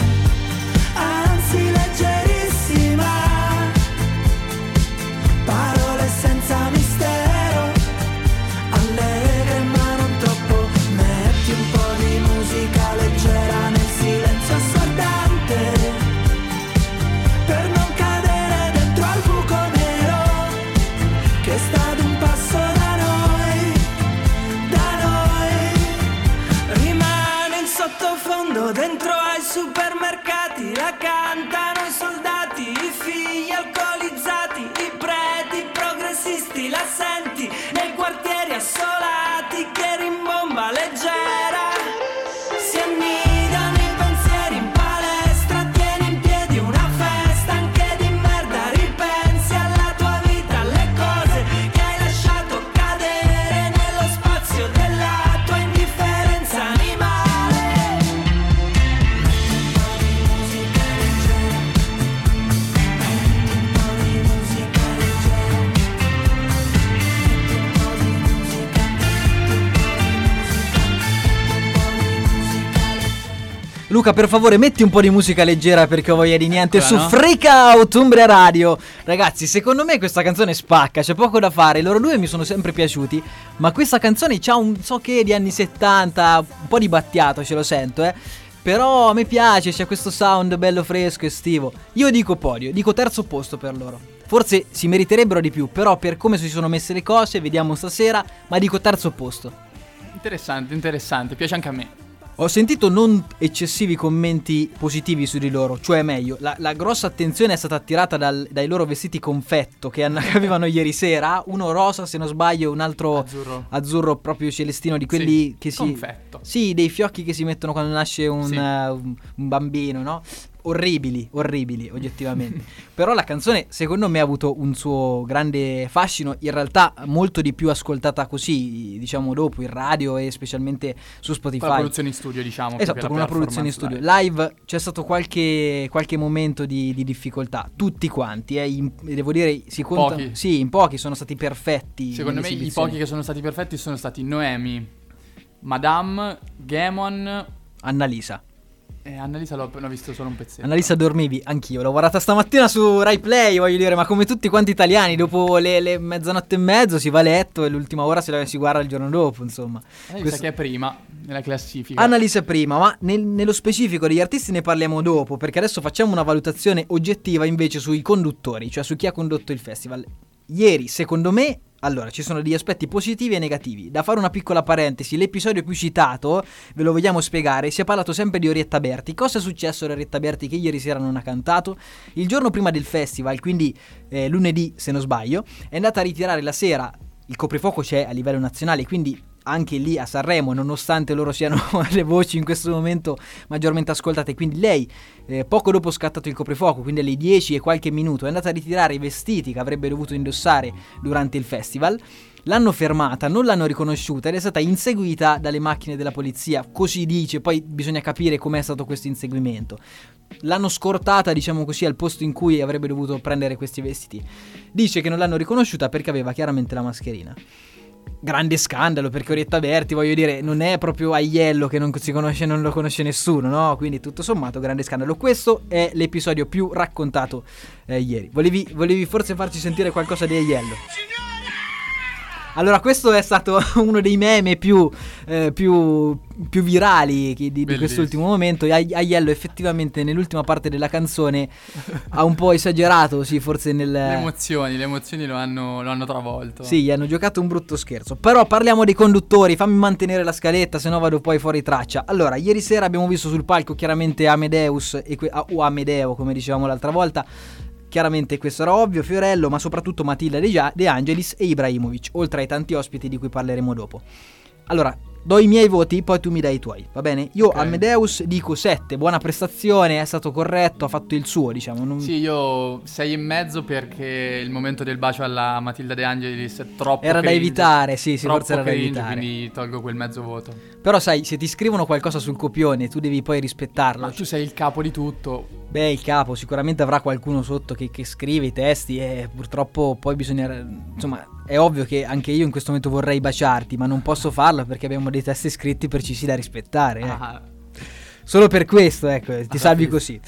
Luca, per favore, metti un po' di musica leggera perché ho voglia di niente Eccola, su no? Freak Out Umbria Radio. Ragazzi, secondo me questa canzone spacca, c'è poco da fare. Loro due mi sono sempre piaciuti, ma questa canzone c'ha un so che di anni 70, un po' di battiato, ce lo sento, eh. Però a me piace, c'è questo sound bello fresco, estivo. Io dico podio, dico terzo posto per loro. Forse si meriterebbero di più, però per come si sono messe le cose, vediamo stasera, ma dico terzo posto. Interessante, interessante, piace anche a me. Ho sentito non eccessivi commenti positivi su di loro, cioè meglio, la, la grossa attenzione è stata attirata dal- dai loro vestiti confetto che, hanno- che avevano ieri sera, uno rosa se non sbaglio, un altro Azzurro. azzurro proprio celestino di quelli Sì, che si... confetto. Sì, dei fiocchi che si mettono quando nasce un, Sì. un- un bambino, no? Orribili, orribili, oggettivamente. Però la canzone, secondo me, ha avuto un suo grande fascino. In realtà, molto di più ascoltata così, diciamo, dopo in radio e specialmente su Spotify. Con la produzione in studio, diciamo. Esatto, con una produzione in studio. Live c'è stato qualche, qualche momento di, di difficoltà. Tutti quanti, eh, in- devo dire, si conta. Pochi. Sì, in pochi sono stati perfetti. Secondo me i pochi che sono stati perfetti sono stati Noemi, Madame, Gamon Annalisa. E Annalisa l'ho, l'ho visto solo un pezzetto. Annalisa dormivi, anch'io. L'ho guardata stamattina su Rai Play, voglio dire, ma come tutti quanti italiani, dopo le, le mezzanotte e mezzo si va a letto e l'ultima ora se la si guarda il giorno dopo, insomma. Annalisa Questo- che è prima nella classifica. Annalisa prima, ma nel- nello specifico degli artisti ne parliamo dopo, perché adesso facciamo una valutazione oggettiva invece sui conduttori, cioè su chi ha condotto il festival. Ieri, secondo me, allora, ci sono degli aspetti positivi e negativi. Da fare una piccola parentesi, l'episodio più citato, ve lo vogliamo spiegare, si è parlato sempre di Orietta Berti. Cosa è successo a Orietta Berti che ieri sera non ha cantato? Il giorno prima del festival, quindi eh, lunedì se non sbaglio, è andata a ritirare la sera il coprifuoco c'è a livello nazionale, quindi anche lì a Sanremo, nonostante loro siano le voci in questo momento maggiormente ascoltate, quindi lei eh, poco dopo scattato il coprifuoco, quindi alle 10 e qualche minuto, è andata a ritirare i vestiti che avrebbe dovuto indossare durante il festival. L'hanno fermata, non l'hanno riconosciuta ed è stata inseguita dalle macchine della polizia, così dice, poi bisogna capire com'è stato questo inseguimento. L'hanno scortata, diciamo così, al posto in cui avrebbe dovuto prendere questi vestiti. Dice che non l'hanno riconosciuta perché aveva chiaramente la mascherina. Grande scandalo perché Orietta Berti, voglio dire, non è proprio Aiello che non si conosce, non lo conosce nessuno, no? Quindi tutto sommato, grande scandalo. Questo è l'episodio più raccontato eh, ieri. Volevi, volevi forse farci sentire qualcosa di Aiello? Allora, questo è stato uno dei meme più, eh, più, più virali di, di quest'ultimo momento. Ai- Aiello effettivamente nell'ultima parte della canzone ha un po' esagerato, sì, forse nel... Le emozioni, le emozioni lo hanno, lo hanno travolto. Sì, gli hanno giocato un brutto scherzo. Però parliamo dei conduttori, fammi mantenere la scaletta, se no vado poi fuori traccia. Allora, ieri sera abbiamo visto sul palco chiaramente Amedeus e ah, o Amedeo, come dicevamo l'altra volta. Chiaramente questo era ovvio, Fiorello, ma soprattutto Matilda De, Angelis e Ibrahimovic, oltre ai tanti ospiti di cui parleremo dopo. Allora, do i miei voti, poi tu mi dai i tuoi, va bene? Io Ok. Amedeus dico 7, buona prestazione, è stato corretto, ha fatto il suo, diciamo. non- Sì, io sei e mezzo perché il momento del bacio alla Matilda De Angelis è troppo Era da cringe. evitare, sì, sì, forse era da cringe, evitare. quindi tolgo quel mezzo voto. Però sai, se ti scrivono qualcosa sul copione, tu devi poi rispettarlo. Ma tu sei il capo di tutto. Beh, il capo sicuramente avrà qualcuno sotto che, che scrive i testi e purtroppo poi bisogna... Insomma, è ovvio che anche io in questo momento vorrei baciarti, ma non posso farlo perché abbiamo dei testi scritti precisi da rispettare. eh. Ah, Solo per questo, ecco, ti Ah, salvi così.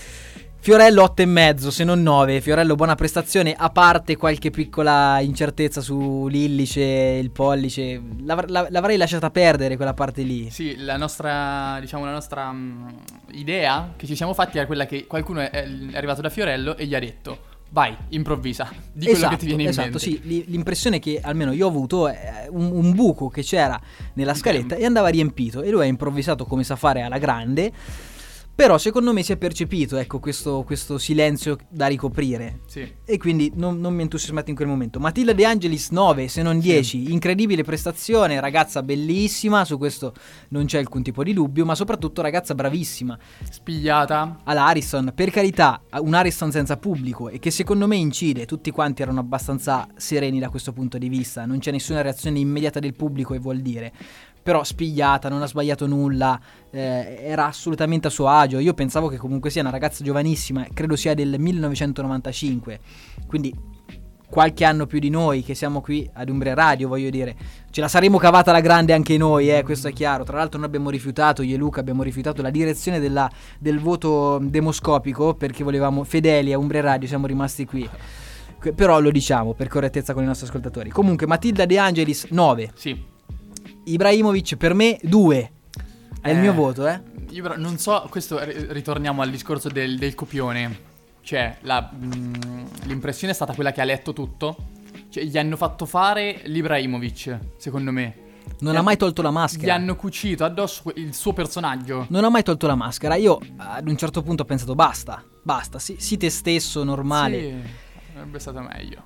Fiorello 8 e mezzo, se non 9. Fiorello buona prestazione, a parte qualche piccola incertezza su l'illice, il pollice. L'avr- la- l'avrei lasciata perdere quella parte lì. Sì, la nostra, diciamo, la nostra mm, idea che ci siamo fatti era quella che qualcuno è, è arrivato da Fiorello e gli ha detto vai, improvvisa, di quello che ti viene in esatto, mente. sì, li- l'impressione che almeno io ho avuto è un, un buco che c'era nella scaletta e andava riempito e lui ha improvvisato come sa fare alla grande. Però secondo me si è percepito ecco, questo, questo silenzio da ricoprire. Sì. E quindi non, non mi ha entusiasmato in quel momento. Matilda De Angelis 9, se non 10. Incredibile prestazione, ragazza bellissima, su questo non c'è alcun tipo di dubbio, ma soprattutto ragazza bravissima. Spigliata. All'Ariston, per carità, un Ariston senza pubblico e che secondo me incide, tutti quanti erano abbastanza sereni da questo punto di vista, non c'è nessuna reazione immediata del pubblico e vuol dire. Però spigliata, non ha sbagliato nulla, eh, era assolutamente a suo agio. Io pensavo che comunque sia una ragazza giovanissima, credo sia del 1995, quindi qualche anno più di noi che siamo qui ad Umbria Radio, voglio dire. Ce la saremmo cavata alla grande anche noi, eh, questo è chiaro. Tra l'altro noi abbiamo rifiutato, io e Luca abbiamo rifiutato la direzione della- del voto demoscopico perché volevamo fedeli a Umbria Radio, siamo rimasti qui. Però lo diciamo per correttezza con i nostri ascoltatori. Comunque Matilda De Angelis 9, Sì. Ibrahimovic per me 2. È il Eh, mio voto, eh. Però non so, questo ri- ritorniamo al discorso del, del copione. Cioè, la, mh, l'impressione è stata quella che ha letto tutto. Cioè, gli hanno fatto fare l'Ibrahimovic, secondo me. Non Gli ha mai tolto la Gli maschera. hanno cucito addosso il suo personaggio. Non ha mai tolto la maschera. Io ad un certo punto ho pensato basta, basta, si, sii te stesso, normale. Sì, sarebbe stato meglio.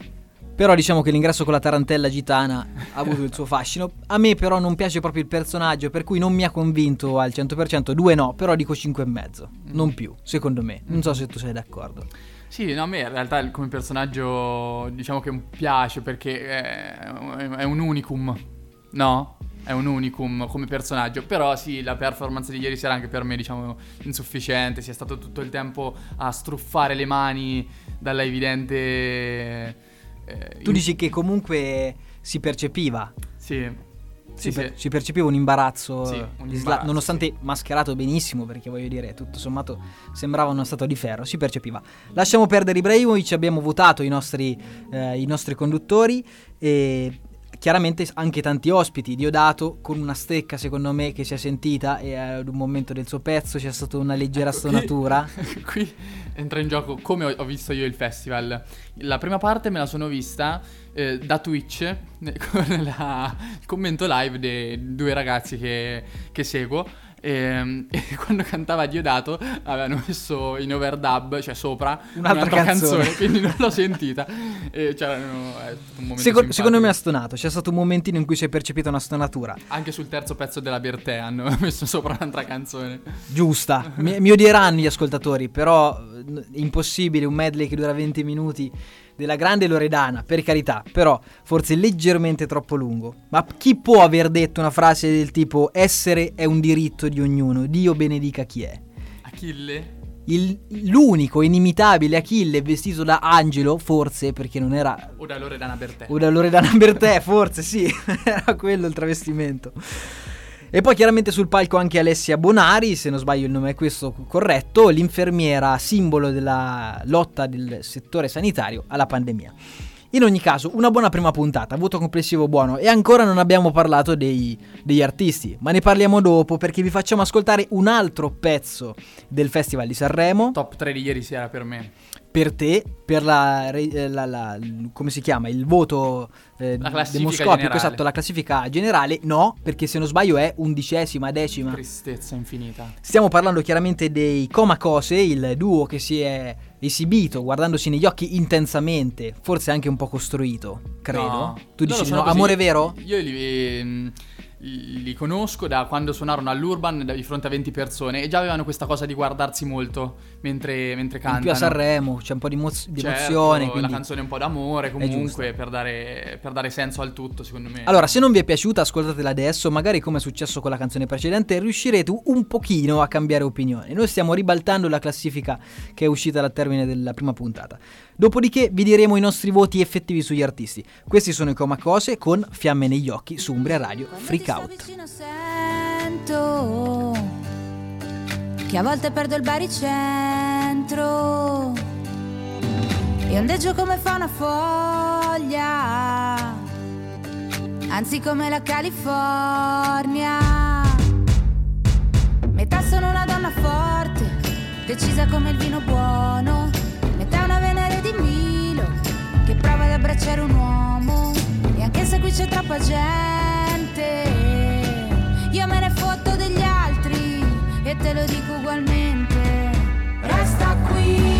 Però diciamo che l'ingresso con la tarantella gitana ha avuto il suo fascino. A me però non piace proprio il personaggio, per cui non mi ha convinto al 100%. Due no, però dico 5,5. Non più, secondo me. Non so se tu sei d'accordo. Sì, no, a me in realtà come personaggio diciamo che piace perché è un unicum, no? È un unicum come personaggio, però sì, la performance di ieri sera anche per me diciamo insufficiente, si è stato tutto il tempo a struffare le mani dalla evidente... eh, Tu in- dici che comunque si percepiva. Sì, Si, sì, per- sì. si percepiva un imbarazzo, Sì, un Sla- imbarazzo, nonostante mascherato benissimo, perché voglio dire, tutto sommato sembrava uno stato di ferro, si percepiva. Lasciamo perdere Ibrahimovic, abbiamo votato i nostri, eh, i nostri conduttori e chiaramente anche tanti ospiti. Diodato con una stecca, secondo me, che si è sentita e ad un momento del suo pezzo c'è stata una leggera Ecco, qui- stonatura. Qui entra in gioco come ho, ho visto io il festival. La prima parte me la sono vista eh, da Twitch con la- il commento live dei due ragazzi che, che seguo. Ehm, E, quando cantava Diodato avevano messo in overdub, cioè sopra, Un'altra canzone. quindi non l'ho sentita. E momento Seco- secondo me ha stonato, c'è stato un momentino in cui si è percepita una stonatura. Anche sul terzo pezzo della Bertè hanno messo sopra un'altra canzone. Giusta, mi, mi odieranno gli ascoltatori, però eh, impossibile un medley che dura 20 minuti della grande Loredana, per carità, però forse leggermente troppo lungo. Ma chi può aver detto una frase del tipo essere è un diritto di ognuno, Dio benedica chi è? Achille? Il- l'unico inimitabile Achille vestito da angelo, forse perché non era O da Loredana Bertè? o da Loredana Bertè, forse sì, era quello il travestimento. E poi chiaramente sul palco anche Alessia Bonari, se non sbaglio il nome è questo corretto, l'infermiera simbolo della lotta del settore sanitario alla pandemia. In ogni caso, una buona prima puntata, voto complessivo buono e ancora non abbiamo parlato dei- degli artisti, ma ne parliamo dopo perché vi facciamo ascoltare un altro pezzo del Festival di Sanremo Top 3 di ieri sera per me. Per te, per la, eh, la- la- come si chiama, il voto eh, La classifica demoscopico, generale. esatto, la classifica generale, no, perché se non sbaglio è undicesima, decima. Tristezza infinita. Stiamo parlando chiaramente dei Comacose, il duo che si è esibito guardandosi negli occhi intensamente, forse anche un po' costruito, credo. No. Tu dici sono no, così. amore vero? Io li, ehm, li conosco da quando suonarono all'Urban di fronte a 20 persone e già avevano questa cosa di guardarsi molto mentre, mentre In cantano. più a Sanremo c'è un po' di, moz- di Certo, emozione, la quindi... canzone è un po' d'amore comunque per dare, per dare senso al tutto secondo me. Allora, se non vi è piaciuta, ascoltatela adesso, magari come è successo con la canzone precedente, riuscirete un pochino a cambiare opinione. Noi stiamo ribaltando la classifica che è uscita al termine della prima puntata. Dopodiché vi diremo i nostri voti effettivi sugli artisti. Questi sono i Comacose con Fiamme negli occhi su Umbria Radio Freak Out. vicino sento che a volte perdo il baricentro e ondeggio come fa una foglia anzi come la California. Metà sono una donna forte decisa come il vino buono. Metà una venere di Milo che prova ad abbracciare un uomo. E anche se qui c'è troppa gente io me ne fotto degli altri e te lo dico ugualmente resta qui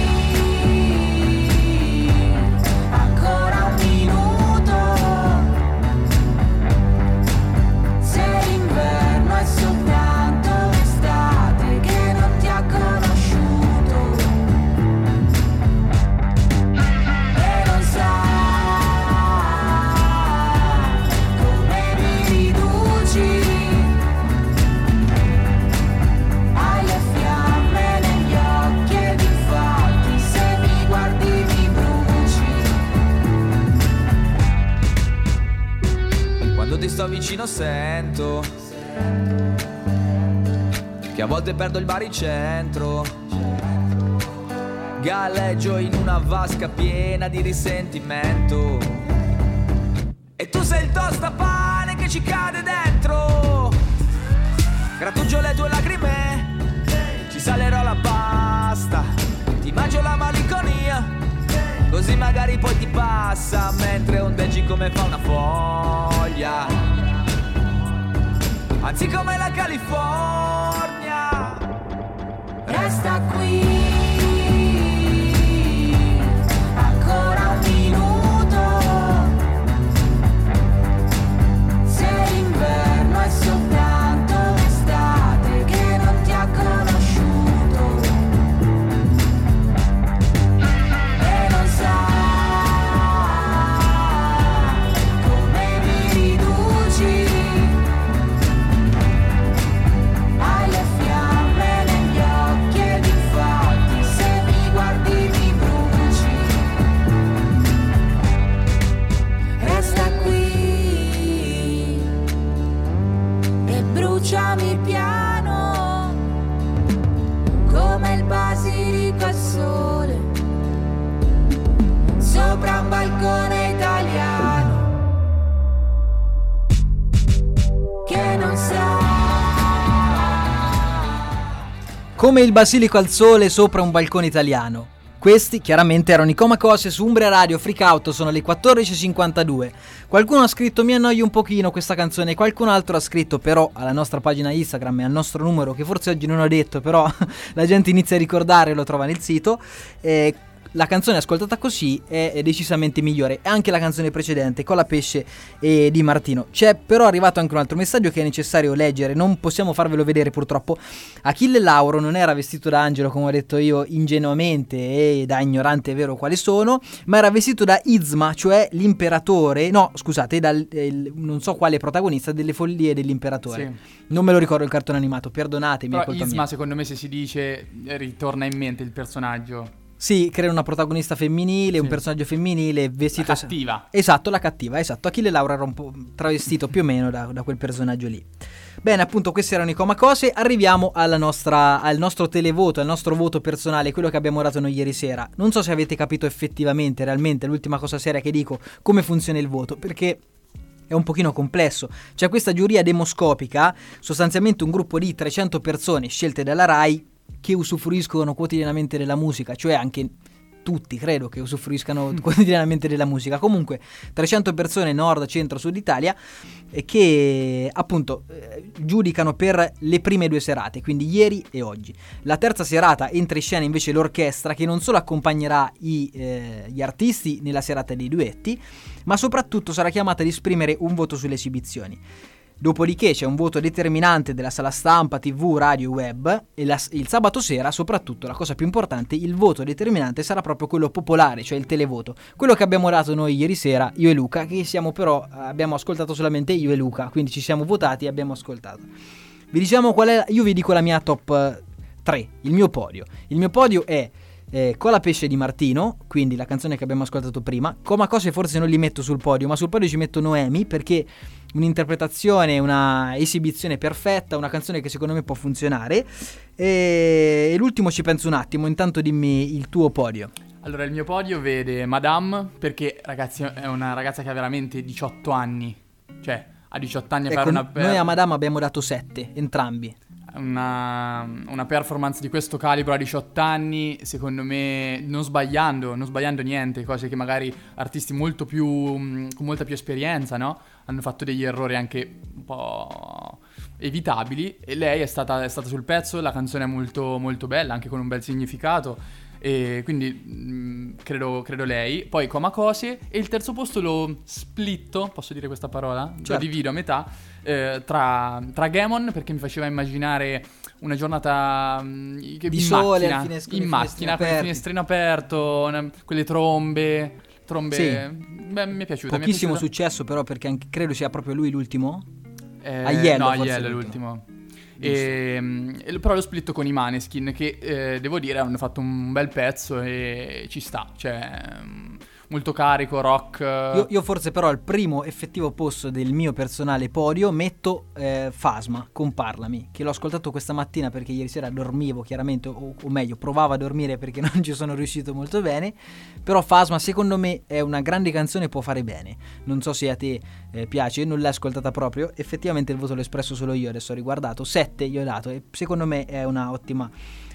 vicino sento. Che a volte perdo il baricentro. Galleggio in una vasca piena di risentimento. E tu sei il tostapane che ci cade dentro. Grattugio le tue lacrime. Ci salerò la pasta. Ti mangio la malinconia. Così magari poi ti passa Mentre ondeggi come fa una foglia Anzi come la California. Resta qui Come il basilico al sole sopra un balcone italiano. Questi chiaramente erano i Coma Cose su Umbria Radio Freak Out, sono le 14.52. Qualcuno ha scritto mi annoio un pochino questa canzone, qualcun altro ha scritto però alla nostra pagina Instagram e al nostro numero che forse oggi non ho detto, però la gente inizia a ricordare e lo trova nel sito. eh, la canzone ascoltata così è è decisamente migliore. Anche la canzone precedente, con la pesce e di Martino. C'è però arrivato anche un altro messaggio che è necessario leggere. Non possiamo farvelo vedere purtroppo. Achille Lauro non era vestito da angelo, come ho detto io ingenuamente e da ignorante vero quale sono, ma era vestito da Izma, cioè l'imperatore. No, scusate, dal, eh, il- non so quale protagonista delle follie dell'imperatore. Non me lo ricordo il cartone animato, perdonatemi. è Però Isma, mia. secondo me, se si dice, eh, ritorna in mente il personaggio. Sì, crea una protagonista femminile, un personaggio femminile vestito... La cattiva. Esatto, la cattiva, esatto. Achille Laura era un po' travestito più o meno da, da quel personaggio lì. Bene, appunto, questi erano i coma cose. Arriviamo alla nostra, al nostro televoto, al nostro voto personale, quello che abbiamo dato noi ieri sera. Non so se avete capito effettivamente, realmente, l'ultima cosa seria che dico, come funziona il voto, perché è un pochino complesso. C'è questa giuria demoscopica, sostanzialmente un gruppo di 300 persone scelte dalla RAI che usufruiscono quotidianamente della musica, cioè anche tutti credo che usufruiscano quotidianamente della musica. Comunque 300 persone nord, centro, sud Italia eh, che appunto eh, giudicano per le prime due serate, quindi ieri e oggi. La terza serata entra in scena invece l'orchestra che non solo accompagnerà i, eh, gli artisti nella serata dei duetti, ma soprattutto sarà chiamata ad esprimere un voto sulle esibizioni. Dopodiché c'è un voto determinante della sala stampa, tv, radio, web e la- il sabato sera, soprattutto, la cosa più importante, il voto determinante sarà proprio quello popolare, cioè il televoto. Quello che abbiamo dato noi ieri sera, io e Luca, che siamo però, abbiamo ascoltato solamente io e Luca, quindi ci siamo votati e abbiamo ascoltato. Vi diciamo qual è, io vi dico la mia top 3, il mio podio. Il mio podio è eh, Cola Pesce di Martino, quindi la canzone che abbiamo ascoltato prima. Coma Cose forse non li metto sul podio, ma sul podio ci metto Noemi perché un'interpretazione, una esibizione perfetta, una canzone che secondo me può funzionare. E, e l'ultimo ci penso un attimo, intanto dimmi il tuo podio. Allora, il mio podio vede Madame, perché ragazzi è una ragazza che ha veramente 18 anni. Cioè, a 18 anni a Ecco, fare una, per- noi a Madame abbiamo dato 7, entrambi. una, una performance di questo calibro a 18 anni, secondo me, non sbagliando, non sbagliando niente, cose che magari artisti molto più, mh, con molta più esperienza, no? Hanno fatto degli errori anche un po' evitabili e lei è stata, è stata sul pezzo, la canzone è molto, molto bella, anche con un bel significato. E quindi mh, credo, credo lei. Poi Coma Cose. E il terzo posto lo splitto, posso dire questa parola? Lo Certo. divido a metà eh, tra, tra Gamon perché mi faceva immaginare una giornata mh, che- Di in sole, macchina, al in macchina con il finestrino aperto, una- quelle trombe. Trombe. Sì. Beh, mi è piaciuta. mi è Pochissimo piaciuta. successo però perché anche- credo sia proprio lui l'ultimo. Eh, Aiello, no, Aiello è l'ultimo. l'ultimo. E, mm, e- però lo splitto con i Maneskin che eh, devo dire hanno fatto un bel pezzo e ci sta. Cioè, molto carico, rock. Io, io forse però al primo effettivo posto del mio personale podio metto eh, Fasma con Parlami, che l'ho ascoltato questa mattina perché ieri sera dormivo chiaramente, o, o meglio provavo a dormire perché non ci sono riuscito molto bene, però Fasma secondo me è una grande canzone può fare bene. Non so se a te eh, piace, non l'ho ascoltata proprio, effettivamente il voto l'ho espresso solo io, adesso ho riguardato, 7 gli ho dato e secondo me è una ottima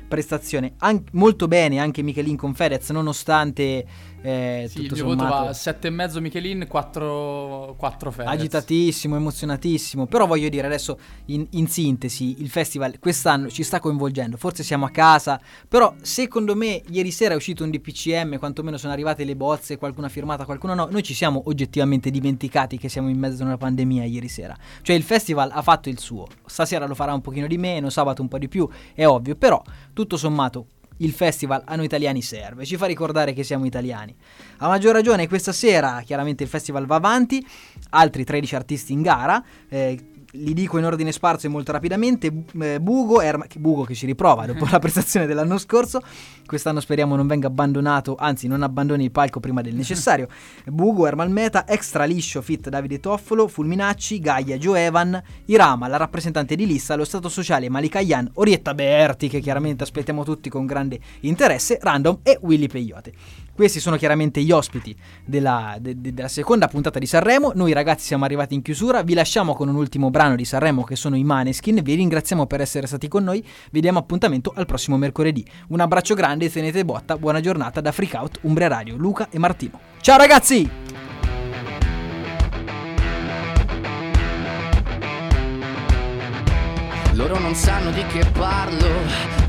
prestazione. An- molto bene anche Michelin con Fedez, nonostante eh, Sì, il tutto mio voto sommato... va a 7,5 Michelin, 4, 4 Fedez. agitatissimo, emozionatissimo. Però voglio dire adesso, in, in sintesi, il festival quest'anno ci sta coinvolgendo. Forse siamo a casa, però secondo me ieri sera è uscito un DPCM, quantomeno sono arrivate le bozze, qualcuno ha firmato, qualcuno no. Noi ci siamo oggettivamente dimenticati che siamo in mezzo a una pandemia ieri sera. Cioè il festival ha fatto il suo. Stasera lo farà un pochino di meno, sabato un po' di più, è ovvio. Però, tutto sommato, il festival a noi italiani serve, ci fa ricordare che siamo italiani. A maggior ragione questa sera chiaramente il festival va avanti, altri 13 artisti in gara, eh, li dico in ordine sparso e molto rapidamente, eh, Bugo, Erma- Bugo che ci riprova dopo la prestazione dell'anno scorso, quest'anno speriamo non venga abbandonato, anzi non abbandoni il palco prima del necessario, Bugo, Ermal Meta, Extra Liscio, Fit Davide Toffolo, Fulminacci, Gaia, Joe Evan, Irama, la rappresentante di lista, lo Stato Sociale, Malika Yan, Orietta Berti che chiaramente aspettiamo tutti con grande interesse, Random e Willy Peyote. Questi sono chiaramente gli ospiti della, de- de- della seconda puntata di Sanremo. Noi ragazzi siamo arrivati in chiusura. Vi lasciamo con un ultimo brano di Sanremo che sono i Maneskin. Vi ringraziamo per essere stati con noi. Vi diamo appuntamento al prossimo mercoledì. Un abbraccio grande, tenete botta. Buona giornata da Freak Out, Umbria Radio, Luca e Martino. Ciao ragazzi! Loro non sanno di che parlo,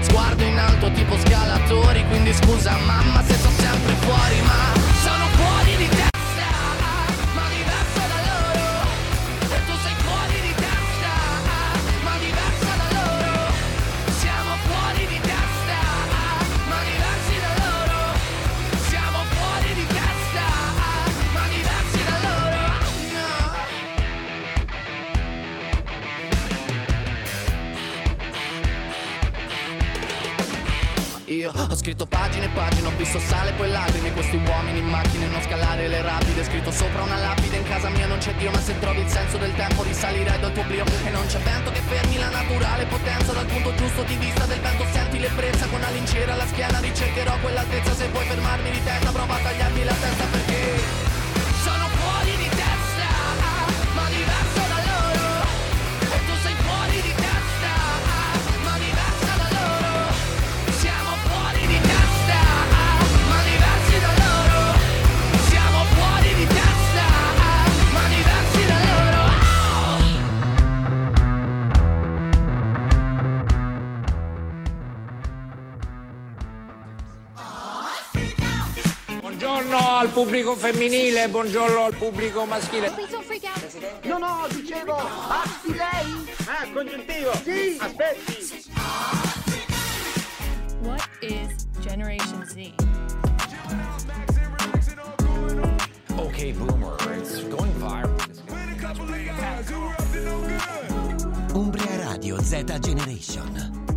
sguardo in alto tipo scalatori, quindi scusa mamma pubblico femminile, buongiorno al pubblico maschile. No, no, dicevo, basti lei? Ah, congiuntivo. Sì. Aspetti. What is Generation Z? Okay, boomer, it's going viral. Umbria Radio Z Generation.